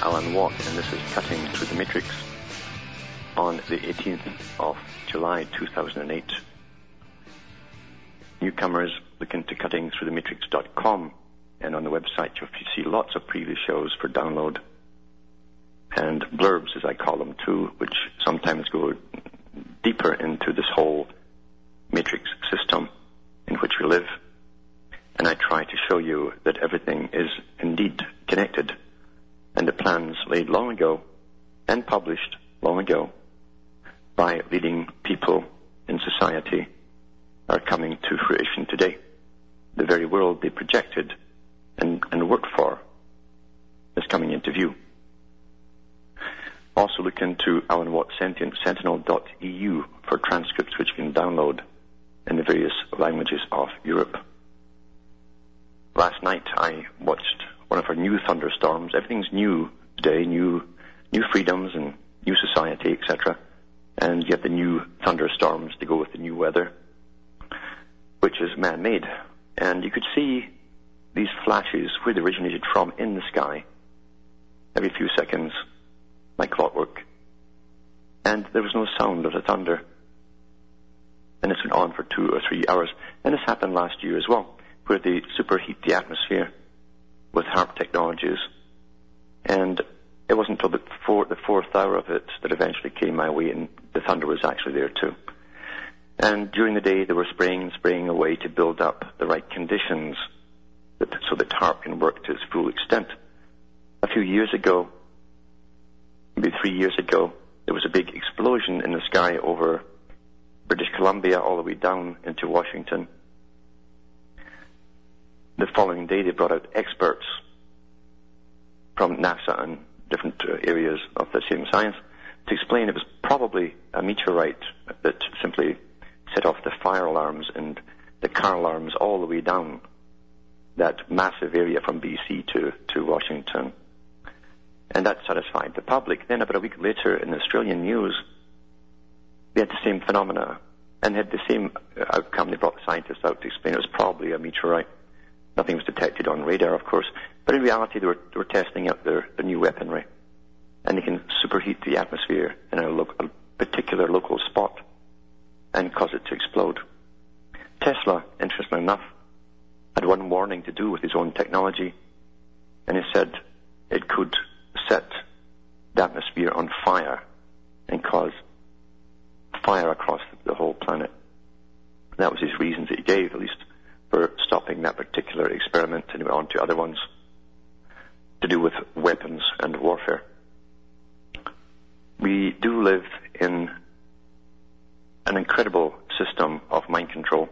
Alan Watt, and this is Cutting Through the Matrix on the 18th of July 2008. Newcomers look into cuttingthroughthematrix.com, and on the website you'll see lots of previous shows for download and blurbs, as I call them too, which sometimes go deeper into this whole matrix system in which we live. And I try to show you that everything is indeed connected and the plans laid long ago and published long ago by leading people in society are coming to fruition today. The very world they projected and, and worked for is coming into view. Also look into Alan Watt Sentinel.eu for transcripts which you can download in the various languages of Europe. Last night I watched one of our new thunderstorms. Everything's new today, new, new freedoms and new society, etc. And have the new thunderstorms to go with the new weather, which is man-made. And you could see these flashes where they originated from in the sky every few seconds, like clockwork. And there was no sound of the thunder. And this went on for two or three hours. And this happened last year as well, where they superheat the atmosphere with HAARP technologies. And it wasn't until the, four, the fourth hour of it that eventually came my way, and the thunder was actually there too. And during the day, they were spraying and spraying away to build up the right conditions that, so that HAARP can work to its full extent. A few years ago, maybe three years ago, there was a big explosion in the sky over British Columbia all the way down into Washington. The following day, they brought out experts from NASA and different uh, areas of the same science to explain it was probably a meteorite that simply set off the fire alarms and the car alarms all the way down that massive area from BC to, to Washington. And that satisfied the public. Then about a week later in the Australian news, they had the same phenomena and had the same outcome. They brought the scientists out to explain it was probably a meteorite. Nothing was detected on radar, of course, but in reality they were, they were testing out their, their new weaponry. And they can superheat the atmosphere in a, lo- a particular local spot and cause it to explode. Tesla, interestingly enough, had one warning to do with his own technology, and he said it could set the atmosphere on fire and cause fire across the whole planet. That was his reasons that he gave, at least, for stopping that particular experiment, and went on to other ones to do with weapons and warfare. We do live in an incredible system of mind control.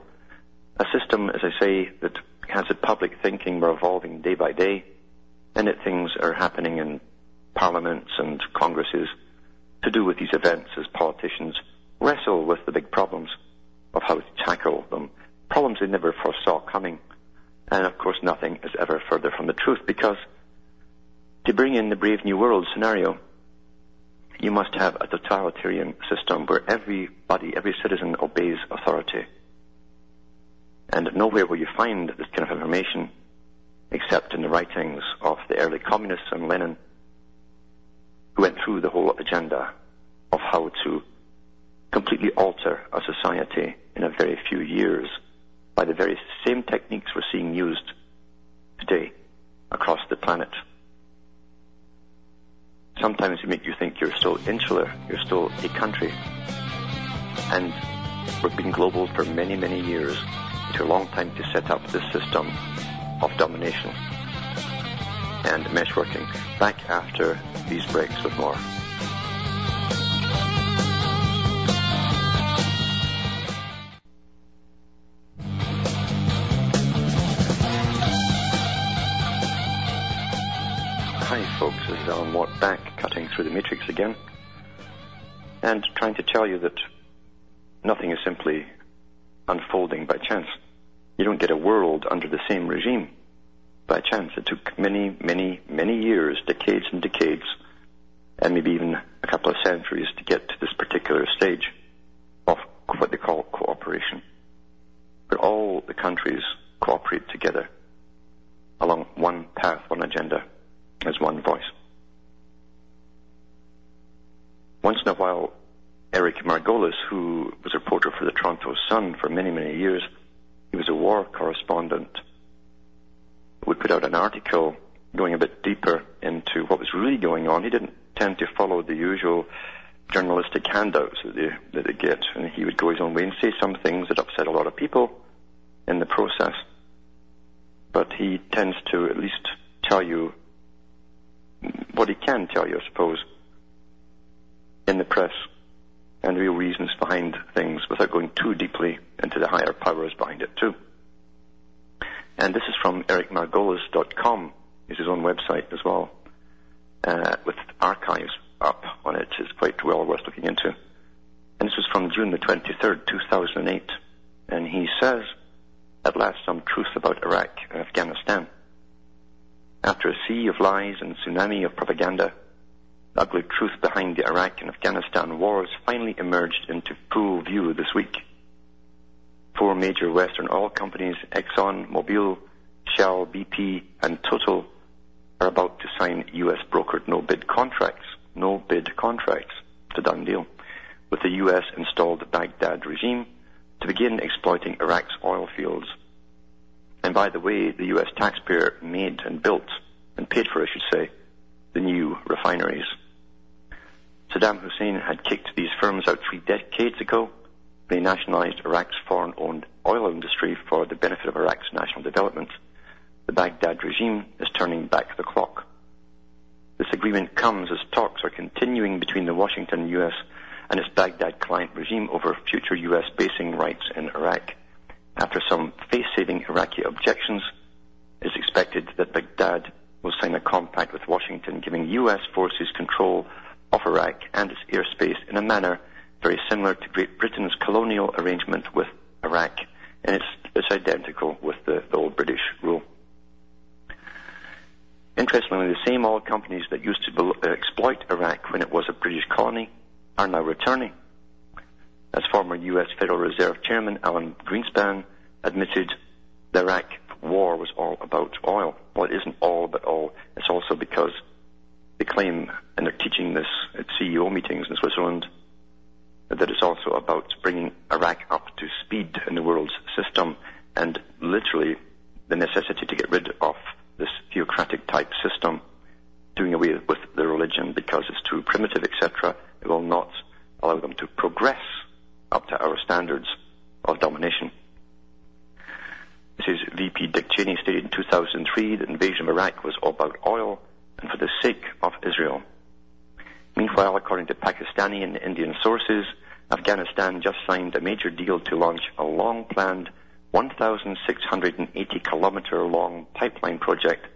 A system, as I say, that has a public thinking. We're evolving day by day, and that things are happening in parliaments and congresses to do with these events as politicians wrestle with the big problems of how to tackle them. Problems they never foresaw coming. And of course, nothing is ever further from the truth because to bring in the Brave New World scenario, you must have a totalitarian system where everybody, every citizen obeys authority. And nowhere will you find this kind of information except in the writings of the early communists and Lenin, who went through the whole agenda of how to completely alter a society in a very few years by the very same techniques we're seeing used today across the planet. Sometimes they make you think you're still insular, you're still a country. And we've been global for many, many years. It took a long time to set up this system of domination and meshworking. Back after these breaks with more. Back, cutting through the matrix again, and trying to tell you that nothing is simply unfolding by chance. You don't get a world under the same regime by chance. It took many, many, many years, decades and decades, and maybe even a couple of centuries to get to this particular stage of what they call cooperation. But all the countries cooperate together along one path, one agenda, as one voice. Once in a while, Eric Margolis, who was a reporter for the Toronto Sun for many, many years, he was a war correspondent, would put out an article going a bit deeper into what was really going on. He didn't tend to follow the usual journalistic handouts that they, that they get, and he would go his own way and say some things that upset a lot of people in the process. But he tends to at least tell you what he can tell you, I suppose, in the press and real reasons behind things without going too deeply into the higher powers behind it too. And this is from ericmargolis.com, is his own website as well, uh, with archives up on it. It's quite well worth looking into. And this was from June the 23rd, 2008. And he says, at last some truth about Iraq and Afghanistan. After a sea of lies and tsunami of propaganda, the ugly truth behind the Iraq and Afghanistan wars finally emerged into full view this week. Four major Western oil companies, Exxon, Mobil, Shell, BP, and Total, are about to sign U.S. brokered no-bid contracts. No-bid contracts. It's a done deal. With the U.S. installed Baghdad regime to begin exploiting Iraq's oil fields. And by the way, the U.S. taxpayer made and built, and paid for, I should say, the new refineries. Saddam Hussein had kicked these firms out three decades ago. They nationalized Iraq's foreign-owned oil industry for the benefit of Iraq's national development. The Baghdad regime is turning back the clock. This agreement comes as talks are continuing between the Washington U.S and its Baghdad client regime over future U.S. basing rights in Iraq. After some face-saving Iraqi objections, it is expected that Baghdad will sign a compact with Washington giving U.S. forces control of Iraq and its airspace in a manner very similar to Great Britain's colonial arrangement with Iraq, and it's, it's identical with the, the old British rule. Interestingly, the same oil companies that used to uh, exploit Iraq when it was a British colony are now returning. As former U.S. Federal Reserve Chairman Alan Greenspan admitted, the Iraq war was all about oil. Well, it isn't all about oil. It's also because they claim, and they're teaching this at CEO meetings in Switzerland, that it's also about bringing Iraq up to speed in the world's system and literally the necessity to get rid of this theocratic type system, doing away with the religion because it's too primitive, etc it will not allow them to progress up to our standards of domination. This is VP Dick Cheney stated in 2003 that the invasion of Iraq was all about oil and for the sake of Israel. Meanwhile, according to Pakistani and Indian sources, Afghanistan just signed a major deal to launch a long-planned 1,680 kilometer long pipeline project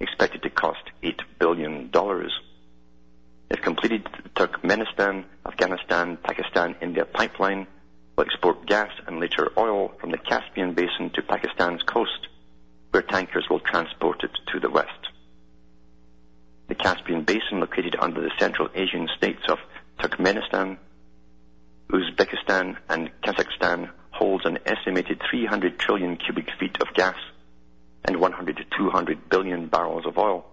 expected to cost $8 billion. If completed, the Turkmenistan, Afghanistan, Pakistan, India pipeline will export gas and later oil from the Caspian Basin to Pakistan's coast, where tankers will transport it to the west. The Caspian Basin, located under the Central Asian states of Turkmenistan, Uzbekistan, and Kazakhstan, holds an estimated 300 trillion cubic feet of gas and 100 to 200 billion barrels of oil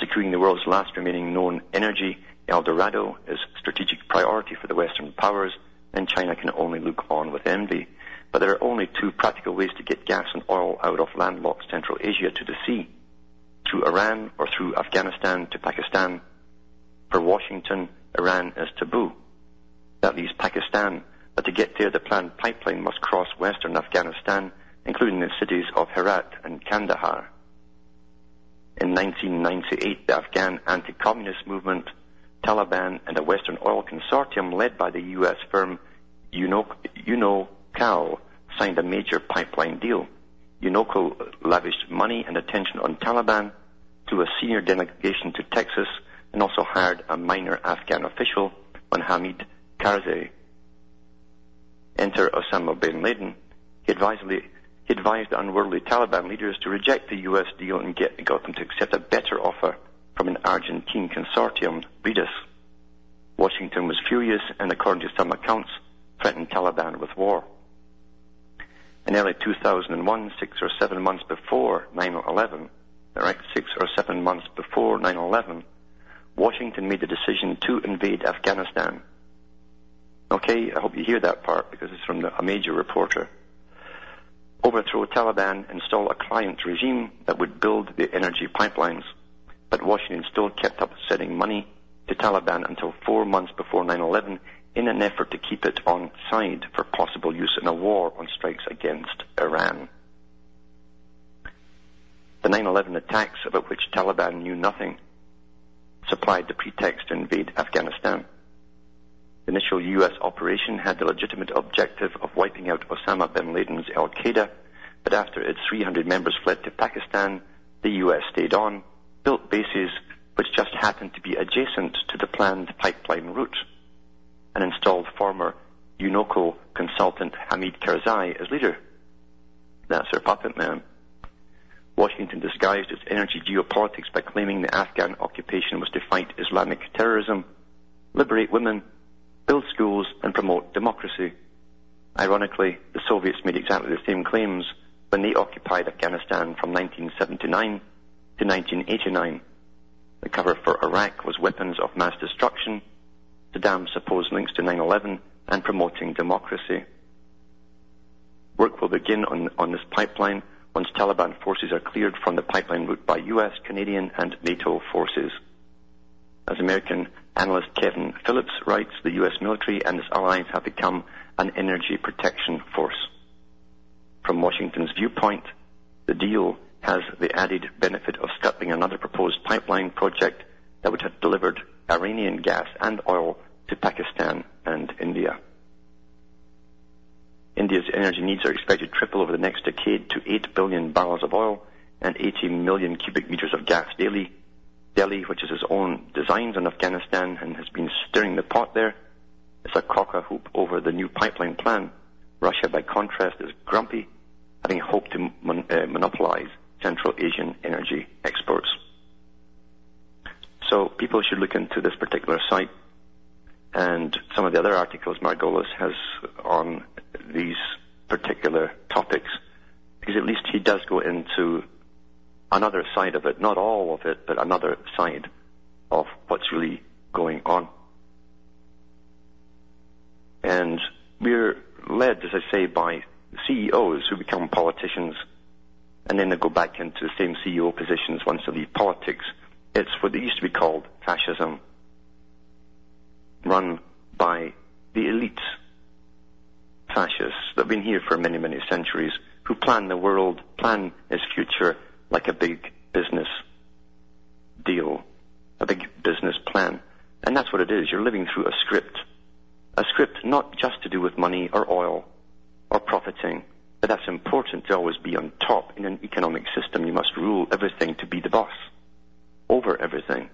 securing the world's last remaining known energy, El Dorado, is strategic priority for the Western powers, and China can only look on with envy. But there are only two practical ways to get gas and oil out of landlocked Central Asia to the sea through Iran or through Afghanistan to Pakistan. For Washington, Iran is taboo. That leaves Pakistan, but to get there, the planned pipeline must cross western Afghanistan, including the cities of Herat and Kandahar. In 1998, the Afghan anti-communist movement, Taliban, and a Western oil consortium led by the U.S. firm Unocal signed a major pipeline deal. Unocal lavished money and attention on Taliban, flew a senior delegation to Texas and also hired a minor Afghan official on Hamid Karzai. Enter Osama bin Laden. He advised, he advised unworldly Taliban leaders to reject the U.S. deal and get, got them to accept a better offer from an Argentine consortium, Bridas. Washington was furious and, according to some accounts, threatened Taliban with war. In early 2001, six or seven months before 9-11, right, six or seven months before 9-11, Washington made the decision to invade Afghanistan. Okay, I hope you hear that part because it's from a major reporter. Overthrow Taliban, install a client regime that would build the energy pipelines. But Washington still kept up sending money to Taliban until four months before 9-11 in an effort to keep it on side for possible use in a war on strikes against Iran. The 9-11 attacks about which Taliban knew nothing supplied the pretext to invade Afghanistan. The initial U.S. operation had the legitimate objective of wiping out Osama bin Laden's Al-Qaeda, but after its 300 members fled to Pakistan, the U.S. stayed on, built bases which just happened to be adjacent to the planned pipeline route, and installed former Unocal consultant Hamid Karzai as leader. That's their puppet man. Washington disguised its energy geopolitics by claiming the Afghan occupation was to fight Islamic terrorism, liberate women, build schools, and promote democracy. Ironically, the Soviets made exactly the same claims when they occupied Afghanistan from 1979 to 1989. The cover for Iraq was weapons of mass destruction, Saddam's supposed links to 9-11, and promoting democracy. Work will begin on, on this pipeline once Taliban forces are cleared from the pipeline route by US, Canadian, and NATO forces. As American analyst Kevin Phillips writes, the US military and its allies have become an energy protection force. From Washington's viewpoint, the deal has the added benefit of scuttling another proposed pipeline project that would have delivered Iranian gas and oil to Pakistan and India. India's energy needs are expected to triple over the next decade to 8 billion barrels of oil and 80 million cubic meters of gas daily. Delhi, which has its own designs on Afghanistan and has been stirring the pot there, is a cock a hoop over the new pipeline plan. Russia, by contrast, is grumpy, having hoped to mon- uh, monopolize Central Asian energy exports. So people should look into this particular site and some of the other articles Margolis has on these particular topics, because at least he does go into another side of it, not all of it, but another side of what's really going on. And we're led, as I say, by CEOs who become politicians and then they go back into the same CEO positions once they leave politics. It's what used to be called fascism, run by the elites fascists that have been here for many, many centuries, who plan the world, plan its future like a big business deal, a big business plan. And that's what it is. You're living through a script. A script not just to do with money or oil or profiting, but that's important to always be on top. In an economic system, you must rule everything to be the boss over everything.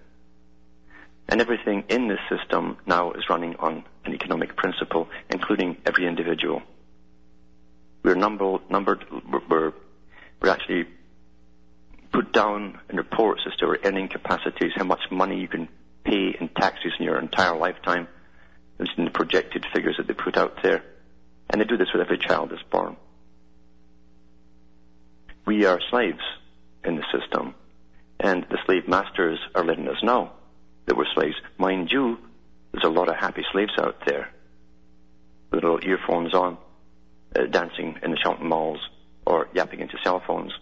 And everything in this system now is running on an economic principle, including every individual. We're number, numbered, we're, we're actually put down in reports as to our earning capacities, how much money you can pay in taxes in your entire lifetime. This in the projected figures that they put out there. And they do this with every child that's born. We are slaves in the system, and the slave masters are letting us know that we're slaves. Mind you, there's a lot of happy slaves out there with little earphones on, uh, dancing in the shopping malls or yapping into cell phones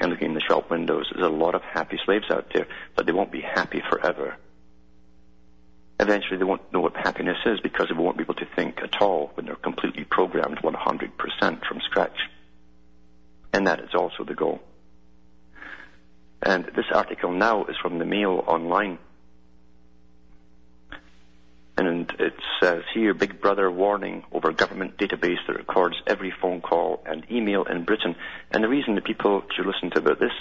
and looking in the shop windows. There's a lot of happy slaves out there, but they won't be happy forever. Eventually, they won't know what happiness is because they won't be able to think at all when they're completely programmed 100% from scratch. And that is also the goal. And this article now is from the Mail Online and it says here, Big Brother warning over government database that records every phone call and email in Britain. And the reason that people should listen to about this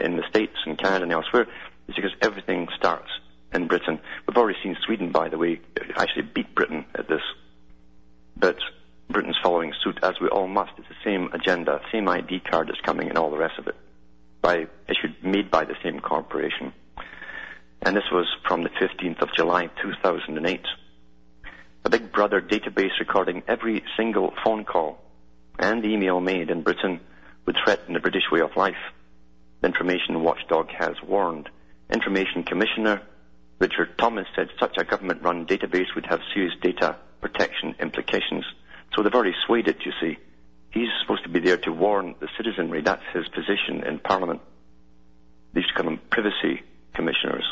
in the States and Canada and elsewhere is because everything starts in Britain. We've already seen Sweden, by the way, actually beat Britain at this. But Britain's following suit, as we all must. It's the same agenda, same ID card that's coming and all the rest of it, by issued made by the same corporation. And this was from the 15th of July 2008. A Big Brother database recording every single phone call and email made in Britain would threaten the British way of life. The Information Watchdog has warned. Information Commissioner Richard Thomas said such a government-run database would have serious data protection implications. So they've already swayed it, you see. He's supposed to be there to warn the citizenry. That's his position in Parliament. They used to call them privacy commissioners.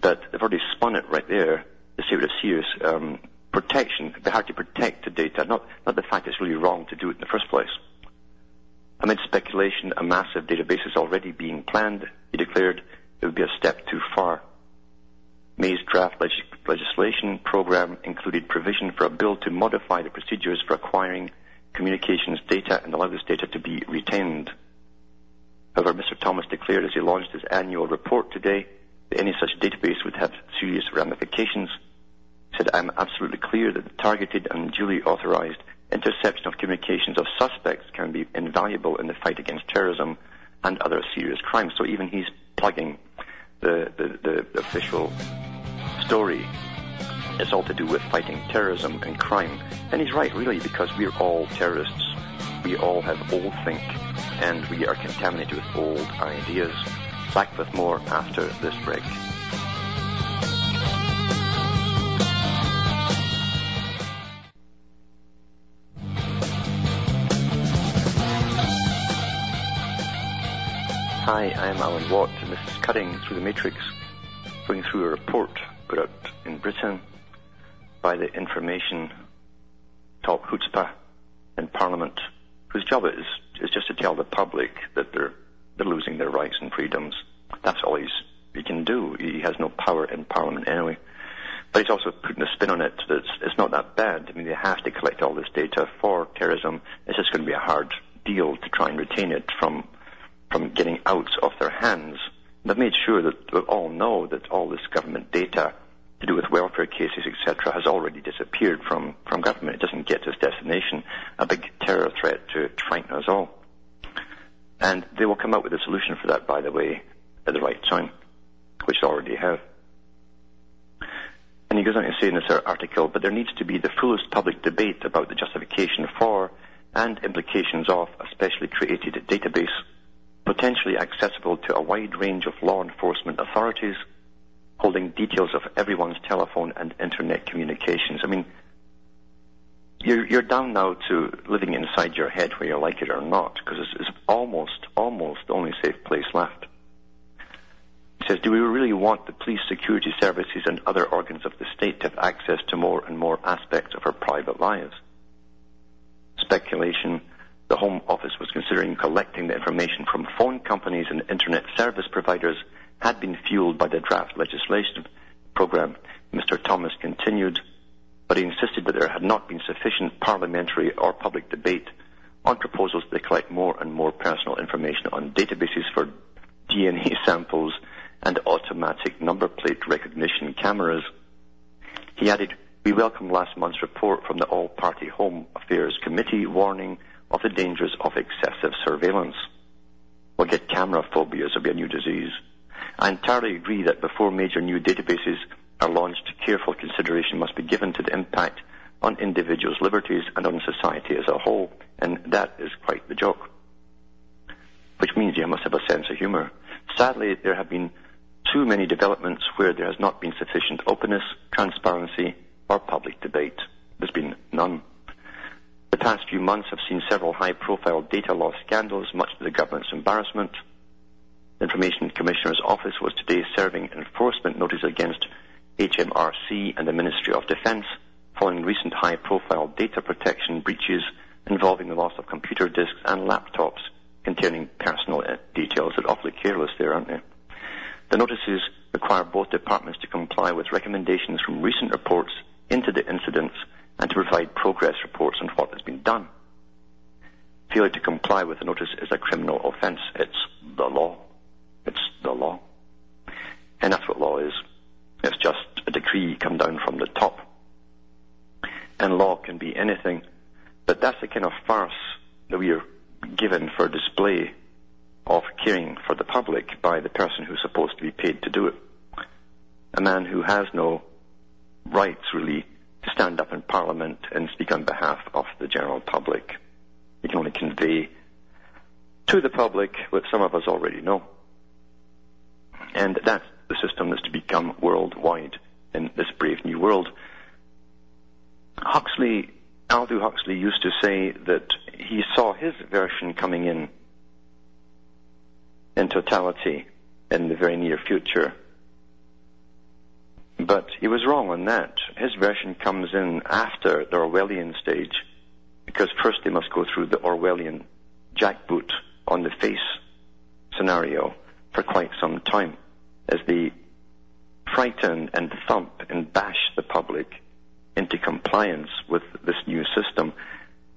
But they've already spun it right there say it was serious um, protection. It'd be hard to protect the data, not, not the fact it's really wrong to do it in the first place. Amid speculation, a massive database is already being planned, he declared it would be a step too far. May's draft leg- legislation program included provision for a bill to modify the procedures for acquiring communications data and allow this data to be retained. However, Mr. Thomas declared as he launched his annual report today that any such database would have serious ramifications. He said, I'm absolutely clear that the targeted and duly authorized interception of communications of suspects can be invaluable in the fight against terrorism and other serious crimes. So even he's plugging the, the, the official story. It's all to do with fighting terrorism and crime. And he's right, really, because we're all terrorists. We all have old think, and we are contaminated with old ideas. Back with more after this break. Hi, I am Alan Watt, and this is Cutting Through the Matrix, going through a report put out in Britain by the information top chutzpah in Parliament, whose job is, is just to tell the public that they're, they're losing their rights and freedoms. That's all he can do. He has no power in Parliament anyway. But he's also putting a spin on it that it's, it's not that bad. I mean, they have to collect all this data for terrorism. It's just going to be a hard deal to try and retain it from from getting out of their hands. They've made sure that we all know that all this government data to do with welfare cases, etc., has already disappeared from, from government. It doesn't get to its destination. A big terror threat to, to frighten us all. And they will come up with a solution for that, by the way, at the right time, which they already have. And he goes on to say in this article, but there needs to be the fullest public debate about the justification for and implications of a specially created database potentially accessible to a wide range of law enforcement authorities, holding details of everyone's telephone and internet communications. I mean, you're, you're down now to living inside your head whether you like it or not, because it's, it's almost, almost the only safe place left. He says, do we really want the police, security services, and other organs of the state to have access to more and more aspects of our private lives? Speculation the Home Office was considering collecting the information from phone companies and internet service providers had been fueled by the draft legislation program. Mr. Thomas continued, but he insisted that there had not been sufficient parliamentary or public debate on proposals to collect more and more personal information on databases for DNA samples and automatic number plate recognition cameras. He added, we welcome last month's report from the All-Party Home Affairs Committee warning of the dangers of excessive surveillance. We'll get camera phobia will be a new disease. I entirely agree that before major new databases are launched, careful consideration must be given to the impact on individuals' liberties and on society as a whole, and that is quite the joke. Which means you must have a sense of humour. Sadly, there have been too many developments where there has not been sufficient openness, transparency, or public debate. There's been none. The past few months have seen several high-profile data loss scandals, much to the government's embarrassment. The Information Commissioner's Office was today serving enforcement notice against HMRC and the Ministry of Defence following recent high-profile data protection breaches involving the loss of computer disks and laptops containing personal uh, details. They're awfully careless there, aren't they? The notices require both departments to comply with recommendations from recent reports into the incidents and to provide progress reports on what has been done. Failure to comply with the notice is a criminal offence. It's the law. It's the law. And that's what law is. It's just a decree come down from the top. And law can be anything, but that's the kind of farce that we are given for display of caring for the public by the person who's supposed to be paid to do it. A man who has no rights really to stand up in Parliament and speak on behalf of the general public. You can only convey to the public what some of us already know. And that's the system that's to become worldwide in this brave new world. Huxley, Aldous Huxley used to say that he saw his version coming in in totality in the very near future. But he was wrong on that. His version comes in after the Orwellian stage, because first they must go through the Orwellian jackboot on the face scenario for quite some time as they frighten and thump and bash the public into compliance with this new system.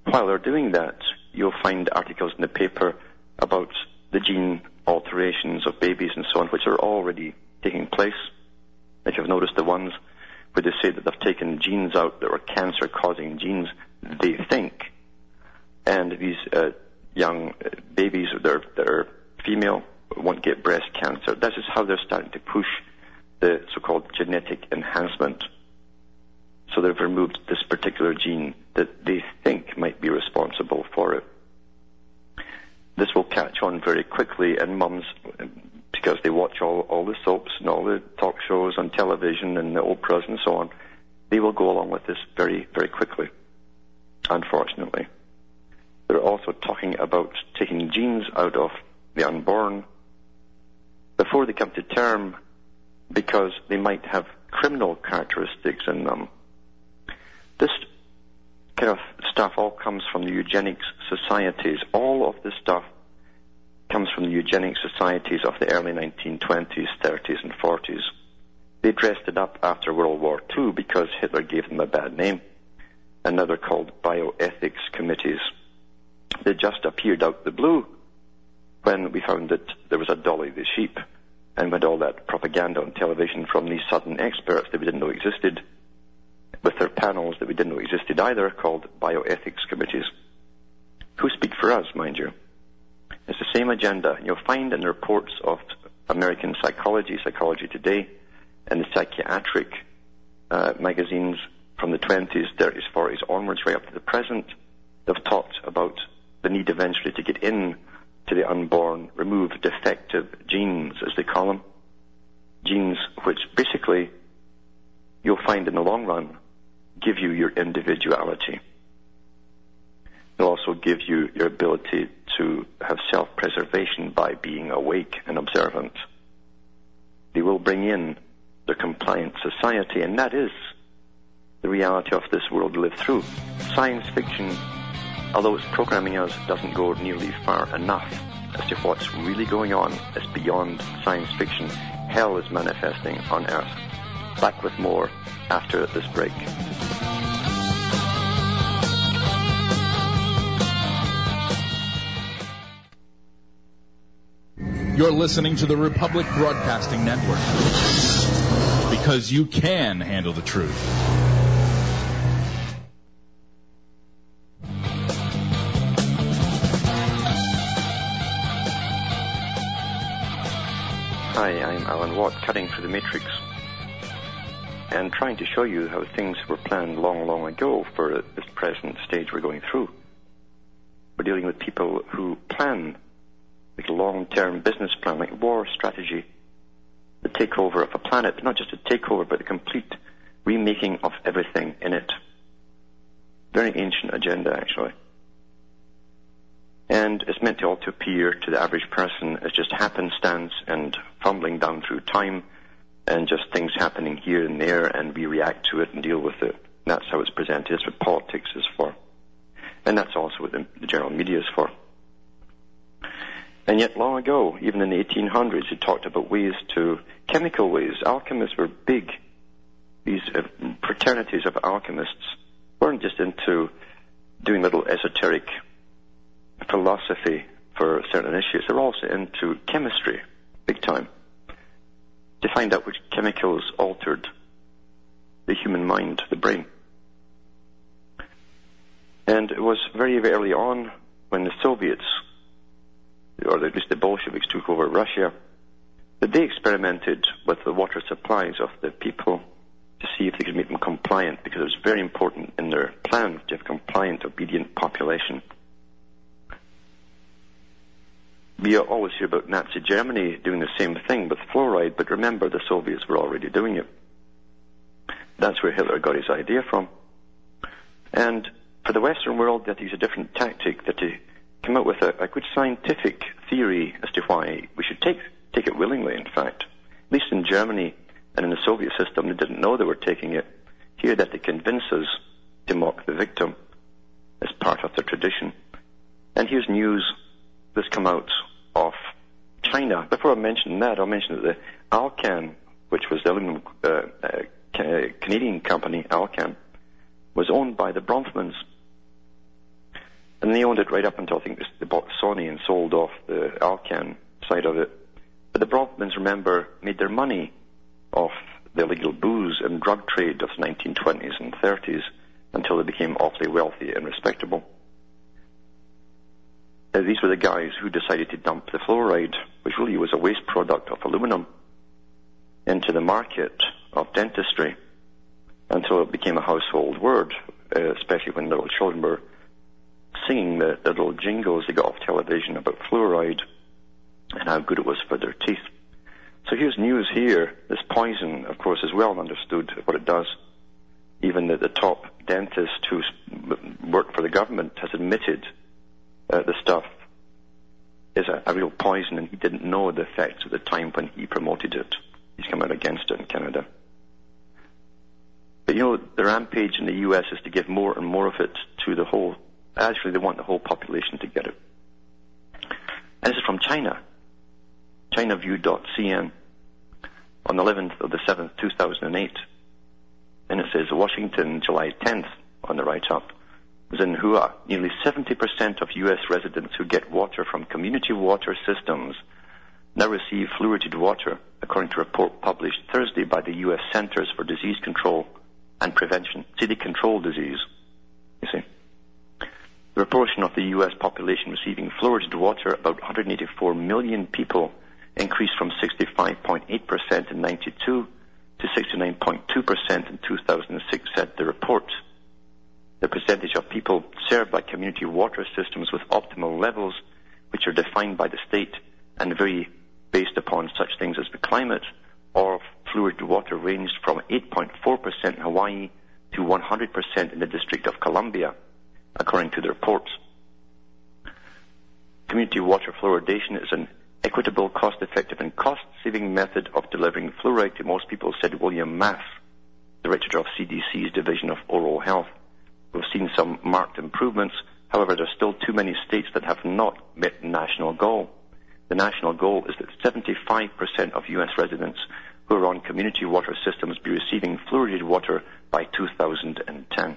While they're doing that, you'll find articles in the paper about the gene alterations of babies and so on, which are already taking place. If you've noticed the ones where they say that they've taken genes out that were cancer causing genes, they think. And these uh, young uh, babies that are, that are female won't get breast cancer. This is how they're starting to push the so-called genetic enhancement. So they've removed this particular gene that they think might be responsible for it. This will catch on very quickly, and mums, because they watch all, all the soaps and all the talk shows on television and the Oprahs and so on, they will go along with this very, very quickly, unfortunately. They're also talking about taking genes out of the unborn before they come to term because they might have criminal characteristics in them. This kind of stuff all comes from the eugenics societies. All of this stuff comes from the eugenic societies of the early 1920s, 30s, and 40s. They dressed it up after World War II because Hitler gave them a bad name. And now they're called bioethics committees. They just appeared out the blue when we found that there was a Dolly the sheep and with all that propaganda on television from these sudden experts that we didn't know existed, with their panels that we didn't know existed either, called bioethics committees, who speak for us, mind you. It's the same agenda. You'll find in the reports of American psychology, Psychology Today, and the psychiatric uh, magazines from the 20s, 30s, 40s onwards, right up to the present, they've talked about the need eventually to get in to the unborn, remove defective genes, as they call them. Genes which basically you'll find in the long run give you your individuality. They'll also give you your ability to have self-preservation by being awake and observant. They will bring in the compliant society, and that is the reality of this world we live through. Science fiction although its programming us doesn't go nearly far enough as to what's really going on, it's beyond science fiction. Hell is manifesting on Earth. Back with more after this break. You're listening to the Republic Broadcasting Network because you can handle the truth. Hi, I'm Alan Watt, cutting through the matrix and trying to show you how things were planned long, long ago for this present stage we're going through. We're dealing with people who plan like a long-term business plan, like war strategy, the takeover of a planet, but not just a takeover, but a complete remaking of everything in it. Very ancient agenda, actually and it's meant to all to appear to the average person as just happenstance and fumbling down through time and just things happening here and there and we react to it and deal with it. And that's how it's presented. That's what politics is for. And that's also what the, the general media is for. And yet, long ago, even in the 1800s, he talked about ways to chemical ways. Alchemists were big. These uh, fraternities of alchemists weren't just into doing little esoteric philosophy for certain issues. They're also into chemistry, big time, to find out which chemicals altered the human mind, the brain. And it was very, very early on when the Soviets, or at least the Bolsheviks, took over Russia, that they experimented with the water supplies of the people to see if they could make them compliant, because it was very important in their plan to have compliant, obedient population. We always hear about Nazi Germany doing the same thing with fluoride, but remember the Soviets were already doing it. That's where Hitler got his idea from. And for the Western world, that is a different tactic, that to come up with a, a good scientific theory as to why we should take, take it willingly, in fact. At least in Germany and in the Soviet system, they didn't know they were taking it. Here, that they convince us to mock the victim as part of their tradition. And here's news that's come out of China. Before I mention that, I'll mention that the Alcan, which was the aluminum uh, uh, Canadian company, Alcan, was owned by the Bronfmans. And they owned it right up until I think they bought Sony and sold off the Alcan side of it. But the Bronfmans, remember, made their money off the illegal booze and drug trade of the 1920s and 30s until they became awfully wealthy and respectable. Uh, these were the guys who decided to dump the fluoride, which really was a waste product of aluminum, into the market of dentistry until it became a household word, uh, especially when little children were singing the, the little jingles they got off television about fluoride and how good it was for their teeth. So here's news here. This poison, of course, is well understood what it does. Even the, the top dentist who worked for the government has admitted uh, the stuff is a, a real poison, and he didn't know the effects at the time when he promoted it. He's come out against it in Canada. But you know, the rampage in the US is to give more and more of it to the whole. Actually, they want the whole population to get it. And this is from China. ChinaView.cn on the 11th of the 7th, 2008. And it says Washington, July 10th on the write-up. Xinhua, nearly 70% of U.S. residents who get water from community water systems now receive fluoridated water, according to a report published Thursday by the U.S. Centers for Disease Control and Prevention. See, they control disease, you see. The proportion of the U.S. population receiving fluoridated water, about 184 million people, increased from 65.8% in 92 to 69.2% in 2006, said the report. The percentage of people served by community water systems with optimal levels, which are defined by the state and vary based upon such things as the climate or fluid water ranged from 8.4% in Hawaii to 100% in the District of Columbia, according to the reports. Community water fluoridation is an equitable, cost-effective, and cost-saving method of delivering fluoride to most people, said William Maas, director of CDC's Division of Oral Health. We've seen some marked improvements. However, there are still too many states that have not met the national goal. The national goal is that 75% of U.S. residents who are on community water systems be receiving fluoridated water by 2010.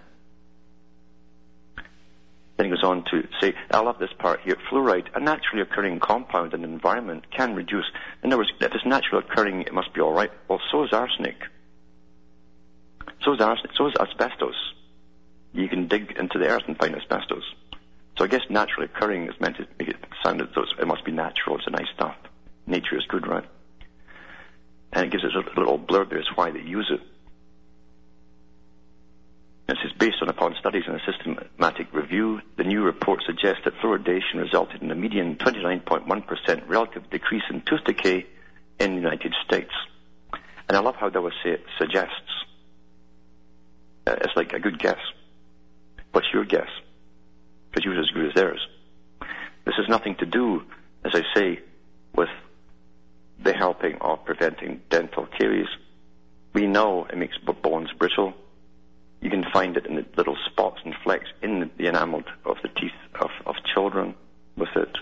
Then he goes on to say, I love this part here, fluoride, a naturally occurring compound in the environment, can reduce. In other words, if it's naturally occurring, it must be all right. Well, so is arsenic. So is arsenic. So is asbestos. You can dig into the earth and find asbestos. So I guess naturally occurring is meant to make it sound as though it must be natural. It's a nice stuff. Nature is good, right? And it gives us a little blurb there as why they use it. This is based on upon studies and a systematic review. The new report suggests that fluoridation resulted in a median 29.1% relative decrease in tooth decay in the United States. And I love how say, suggests. Uh, it's like a good guess. What's your guess? Because yours is as good as theirs. This has nothing to do, as I say, with the helping of preventing dental caries. We know it makes bones brittle. You can find it in the little spots and flecks in the enamel of the teeth of, of children with it.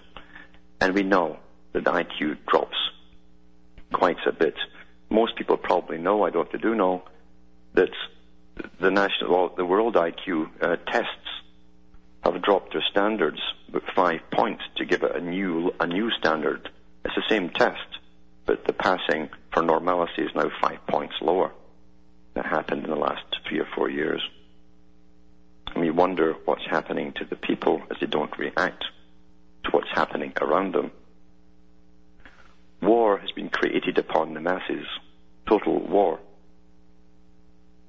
And we know that the IQ drops quite a bit. Most people probably know, I don't do know, that the national, well, the world IQ uh, tests have dropped their standards about five points to give it a new a new standard. It's the same test, but the passing for normality is now five points lower. That happened in the last three or four years. And we wonder what's happening to the people as they don't react to what's happening around them. War has been created upon the masses. Total war.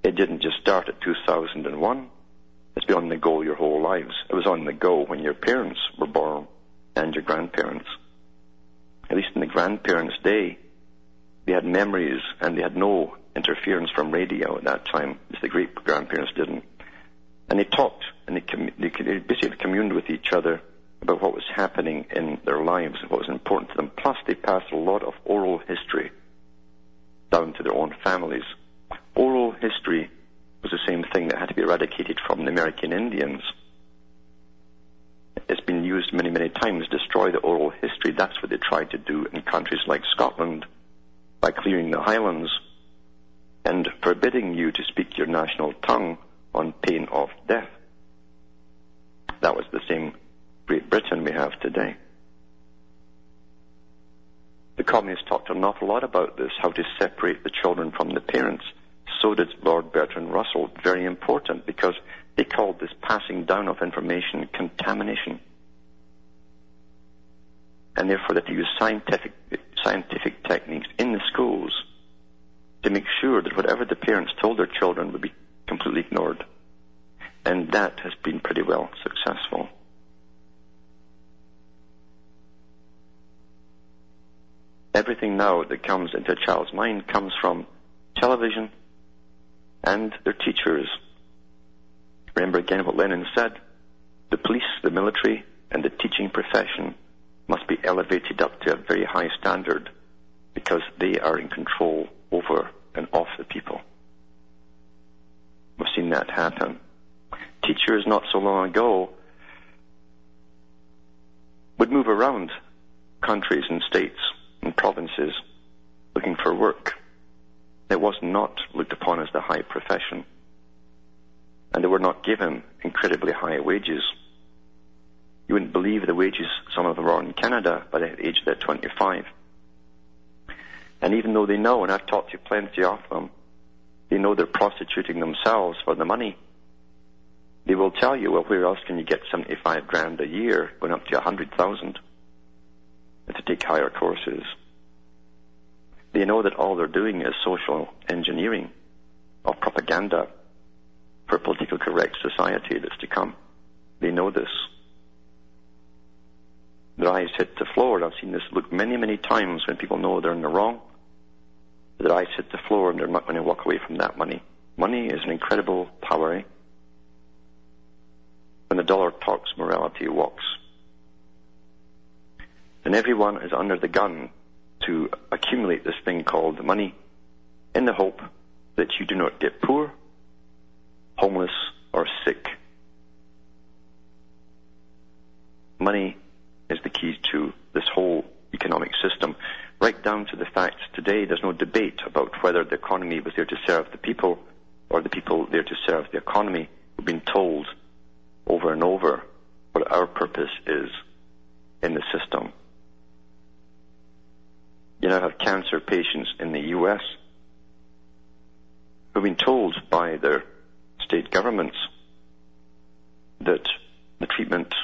It didn't just start at 2001. It's been on the go your whole lives. It was on the go when your parents were born and your grandparents. At least in the grandparents' day, they had memories and they had no interference from radio at that time, as the great grandparents didn't. And they talked and they, com- they basically communed with each other about what was happening in their lives and what was important to them. Plus, they passed a lot of oral history down to their own families. Oral history was the same thing that had to be eradicated from the American Indians. It's been used many, many times, destroy the oral history. That's what they tried to do in countries like Scotland by clearing the highlands and forbidding you to speak your national tongue on pain of death. That was the same Great Britain we have today. The communists talked an awful lot about this, how to separate the children from the parents. So did Lord Bertrand Russell. Very important because they called this passing down of information contamination. And therefore that they use scientific, scientific techniques in the schools to make sure that whatever the parents told their children would be completely ignored. And that has been pretty well successful. Everything now that comes into a child's mind comes from television and their teachers. Remember again what Lenin said the police, the military, and the teaching profession must be elevated up to a very high standard because they are in control over and of the people. We've seen that happen. Teachers not so long ago would move around countries and states and provinces looking for work. It was not looked upon as the high profession. And they were not given incredibly high wages. You wouldn't believe the wages some of them are in Canada by the age of they're 25. And even though they know, and I've talked to plenty of them, they know they're prostituting themselves for the money. They will tell you, well, where else can you get 75 grand a year, going up to 100,000 to take higher courses? They know that all they're doing is social engineering or propaganda for a politically correct society that's to come. They know this. Their eyes hit the floor. I've seen this look many, many times when people know they're in the wrong. Their eyes hit the floor and they're not going to walk away from that money. Money is an incredible power. Eh? When the dollar talks, morality walks. And everyone is under the gun to accumulate this thing called money in the hope that you do not get poor, homeless, or sick. Money is the key to this whole economic system, right down to the fact today there's no debate about whether the economy was there to serve the people or the people there to serve the economy. We've been told over and over what our purpose is in the system. You now have cancer patients in the US who've been told by their state governments that the treatment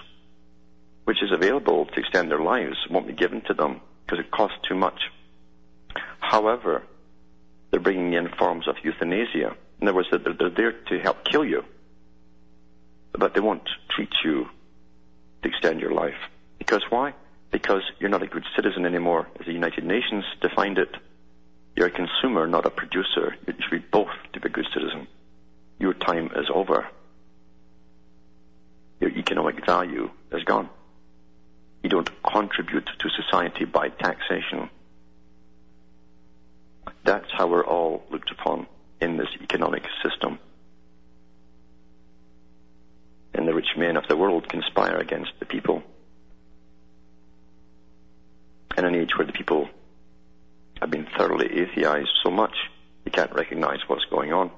which is available to extend their lives won't be given to them because it costs too much. However, they're bringing in forms of euthanasia. In other words, they're there to help kill you, but they won't treat you to extend your life. Because why? Because you're not a good citizen anymore. As the United Nations defined it, you're a consumer, not a producer. You should be both to be a good citizen. Your time is over. Your economic value is gone. You don't contribute to society by taxation. That's how we're all looked upon in this economic system. And the rich men of the world conspire against the people. in an age where the people have been thoroughly atheized so much, they can't recognize what's going on.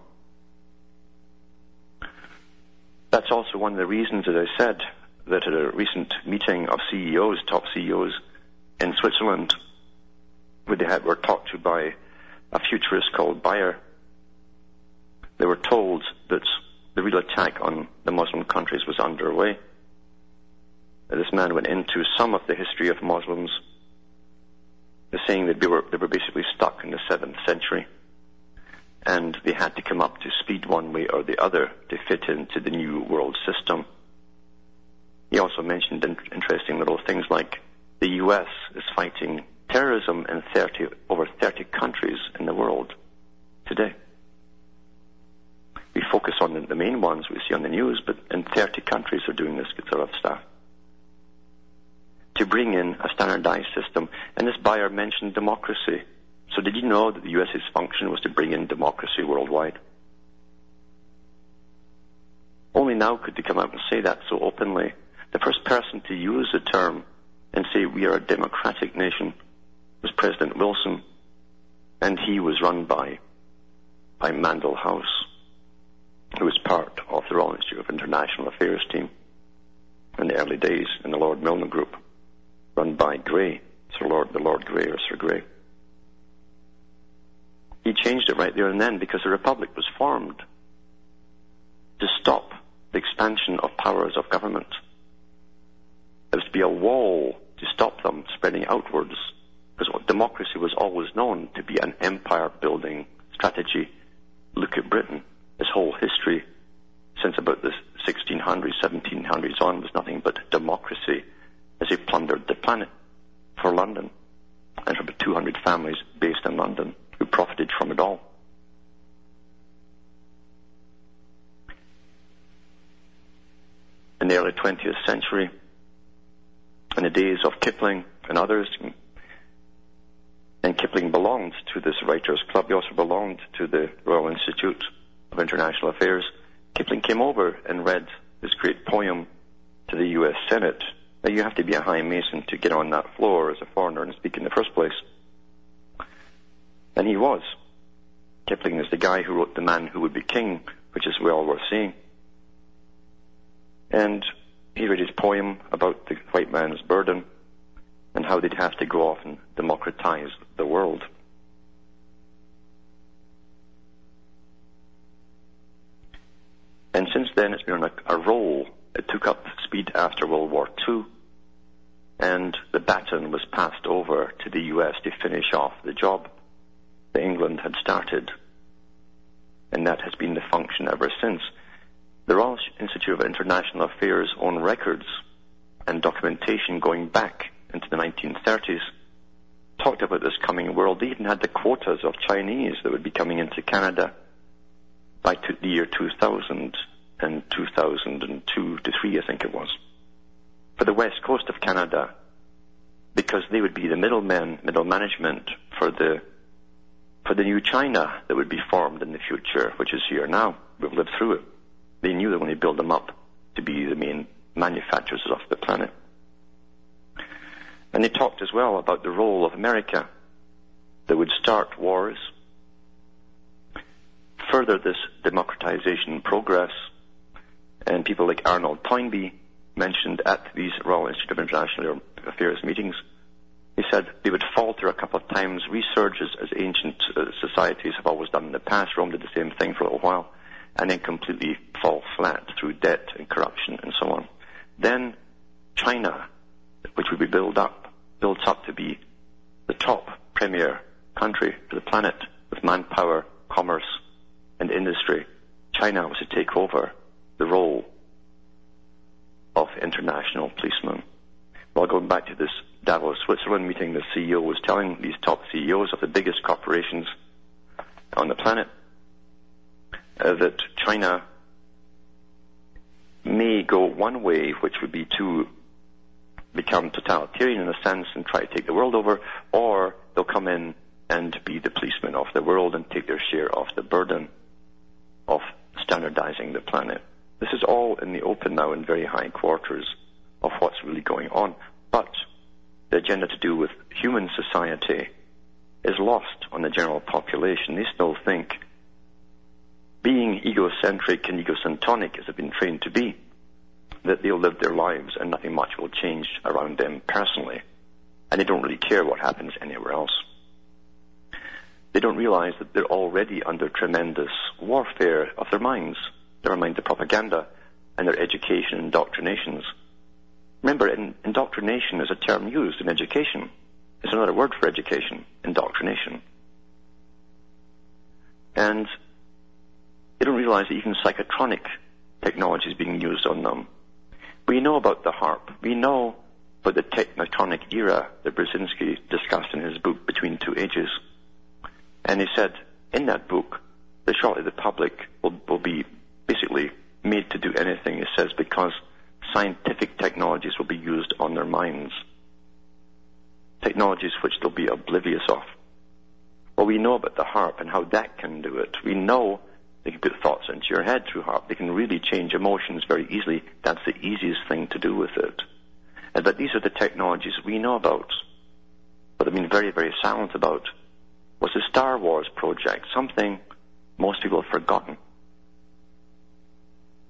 That's also one of the reasons, as I said, that at a recent meeting of CEOs, top CEOs in Switzerland, where they had, were talked to by a futurist called Bayer, they were told that the real attack on the Muslim countries was underway. This man went into some of the history of Muslims, saying that they were, they were basically stuck in the 7th century and they had to come up to speed one way or the other to fit into the new world system. He also mentioned in- interesting little things like the US is fighting terrorism in 30, over 30 countries in the world today. We focus on the, main ones we see on the news, but in 30 countries are doing this sort of stuff. To bring in a standardized system, and this Bayer mentioned democracy. So did you know that the US's function was to bring in democracy worldwide? Only now could they come out and say that so openly. The first person to use the term and say we are a democratic nation was President Wilson, and he was run by by Mandell House, who was part of the Royal Institute of International Affairs team in the early days in the Lord Milner Group, run by Grey, Sir Lord, the Lord Grey or Sir Grey. He changed it right there and then because the Republic was formed to stop the expansion of powers of government. There was to be a wall to stop them spreading outwards because democracy was always known to be an empire building strategy. Look at Britain. Its whole history since about the 1600s, 1700s on was nothing but democracy as they plundered the planet for London and for about 200 families based in London who profited from it all. In the early 20th century, in the days of Kipling and others, and Kipling belonged to this writers' club. He also belonged to the Royal Institute of International Affairs. Kipling came over and read this great poem to the U.S. Senate. Now you have to be a high mason to get on that floor as a foreigner and speak in the first place. And he was. Kipling is the guy who wrote The Man Who Would Be King, which is well worth seeing. And he read his poem about the white man's burden and how they'd have to go off and democratize the world. And since then, it's been on a, a roll. It took up speed after World War II, and the baton was passed over to the US to finish off the job that England had started. And that has been the function ever since. The Royal Institute of International Affairs own records and documentation going back into the 1930s talked about this coming world. They even had the quotas of Chinese that would be coming into Canada by the year 2000 and 2002 to 3, I think it was, for the west coast of Canada, because they would be the middlemen, middle management for the for the new China that would be formed in the future, which is here now. We've lived through it. They knew that when they build them up to be the main manufacturers of the planet. And they talked as well about the role of America that would start wars, further this democratization progress, and people like Arnold Toynbee mentioned at these Royal Institute of International Affairs meetings he said they would falter a couple of times, resurge as, as ancient uh, societies have always done in the past. Rome did the same thing for a little while, and then completely fall flat through debt and corruption and so on. Then China, which would be built up, built up to be the top premier country for the planet with manpower, commerce, and industry. China was to take over the role of international policeman. Well, going back to this Davos, Switzerland meeting, the CEO was telling these top CEOs of the biggest corporations on the planet uh, that China may go one way, which would be to become totalitarian in a sense and try to take the world over, or they'll come in and be the policemen of the world and take their share of the burden of standardizing the planet. This is all in the open now in very high quarters of what's really going on. But the agenda to do with human society is lost on the general population. They still think being egocentric and egocentronic as they've been trained to be, that they'll live their lives and nothing much will change around them personally. And they don't really care what happens anywhere else. They don't realize that they're already under tremendous warfare of their minds, never mind the propaganda and their education and indoctrinations. Remember, in, indoctrination is a term used in education. It's another word for education, indoctrination. And they don't realize that even psychotronic technology is being used on them. We know about the HAARP. We know about the technotronic era that Brzezinski discussed in his book Between Two Ages. And he said in that book that shortly the public will, will be basically made to do anything, he says, because scientific technologies will be used on their minds. Technologies which they'll be oblivious of. Well, we know about the HAARP and how that can do it. We know they can put thoughts into your head through HAARP. They can really change emotions very easily. That's the easiest thing to do with it. And, but these are the technologies we know about. But they've been very, very silent about was the Star Wars project, something most people have forgotten.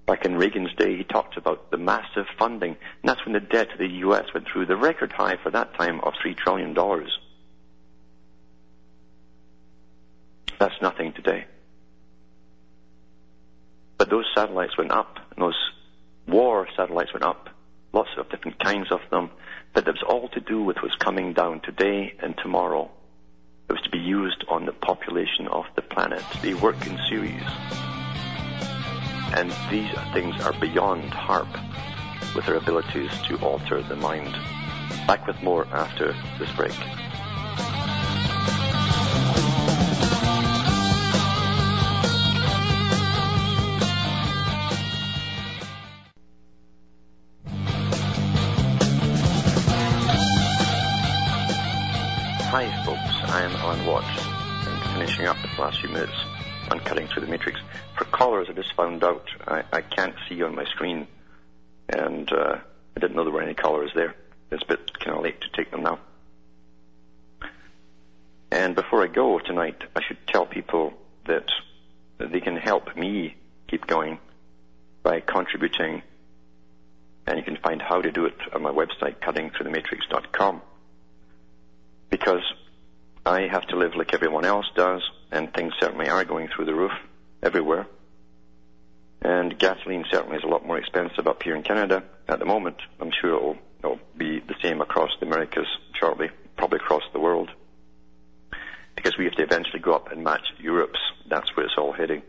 Back in Reagan's day, he talked about the massive funding, and that's when the debt to the U.S. went through the record high for that time of $3 trillion. That's nothing today. But those satellites went up, and those war satellites went up, lots of different kinds of them, but it was all to do with what's coming down today and tomorrow. It was to be used on the population of the planet. They work in series. And these things are beyond HAARP with their abilities to alter the mind. Back with more after this break. Last few minutes on cutting through the matrix. For callers, I just found out I, I can't see on my screen, and uh, I didn't know there were any callers there. It's a bit kind of late to take them now. And before I go tonight, I should tell people that, that they can help me keep going by contributing, and you can find how to do it on my website, cuttingthroughthematrix.com because I have to live like everyone else does, and things certainly are going through the roof everywhere. And gasoline certainly is a lot more expensive up here in Canada at the moment. I'm sure it'll, it'll be the same across the Americas shortly, probably across the world. Because we have to eventually go up and match Europe's. That's where it's all heading.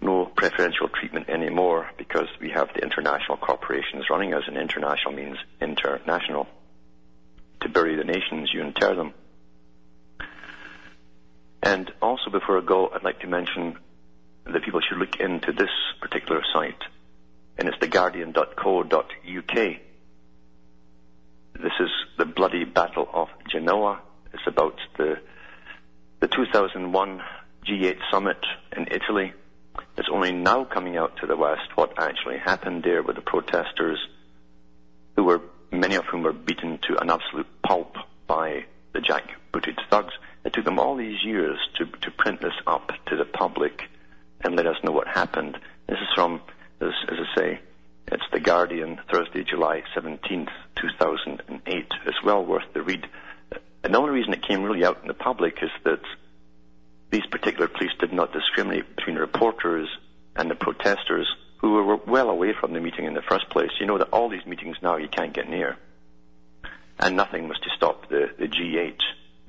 No preferential treatment anymore because we have the international corporations running us, and international means international to bury the nations, you inter them. And also before I go, I'd like to mention that people should look into this particular site, and it's theguardian.co.uk. This is the bloody Battle of Genoa. It's about the the 2001 G8 summit in Italy. It's only now coming out to the West what actually happened there with the protesters who were many of whom were beaten to an absolute pulp by the jackbooted thugs. It took them all these years to, to print this up to the public and let us know what happened. This is from, as, as I say, it's The Guardian, Thursday, July 17th, 2008. It's well worth the read. And the only reason it came really out in the public is that these particular police did not discriminate between reporters and the protesters who were well away from the meeting in the first place. You know that all these meetings now you can't get near. And nothing was to stop the, the G8.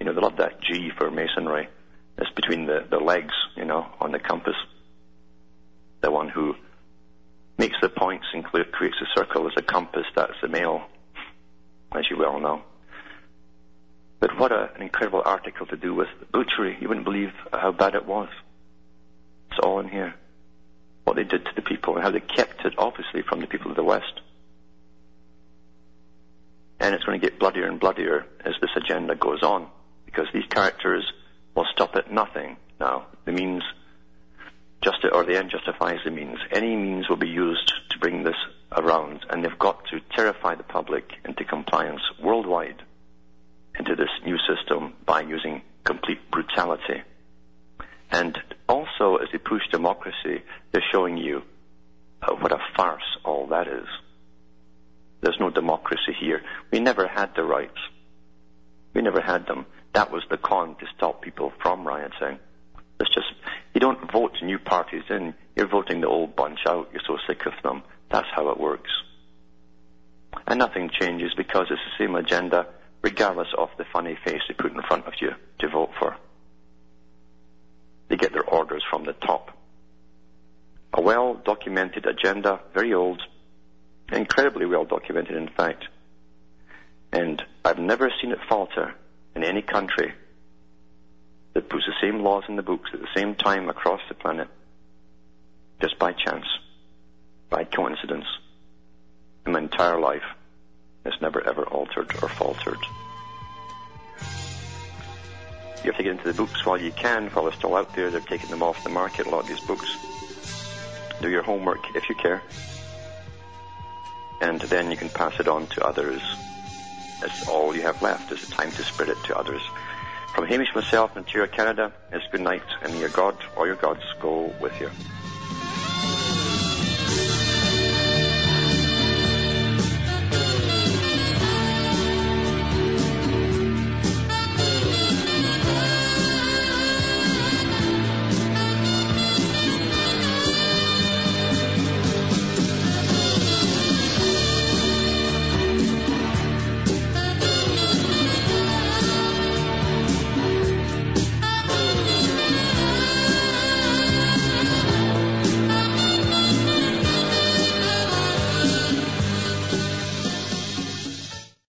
You know, they love that G for masonry. It's between the, the legs, you know, on the compass. The one who makes the points and creates a circle is a compass, that's the male, as you well know. But what a, an incredible article to do with butchery. You wouldn't believe how bad it was. It's all in here what they did to the people and how they kept it, obviously, from the people of the West. And it's going to get bloodier and bloodier as this agenda goes on, because these characters will stop at nothing now. The means, just or the end justifies the means. Any means will be used to bring this around, and they've got to terrify the public into compliance worldwide into this new system by using complete brutality. And also, as they push democracy, they're showing you uh, what a farce all that is. There's no democracy here. We never had the rights. We never had them. That was the con to stop people from rioting. It's just, you don't vote new parties in. You're voting the old bunch out. You're so sick of them. That's how it works. And nothing changes because it's the same agenda regardless of the funny face they put in front of you to vote for. They get their orders from the top. A well documented agenda, very old, incredibly well documented in fact. And I've never seen it falter in any country that puts the same laws in the books at the same time across the planet, just by chance, by coincidence. In my entire life, it's never ever altered or faltered. You have to get into the books while you can, while they're still out there. They're taking them off the market, a lot of these books. Do your homework if you care. And then you can pass it on to others. That's all you have left the time to spread it to others. From Hamish myself in Ontario, Canada, it's good night, and may your God or your gods go with you.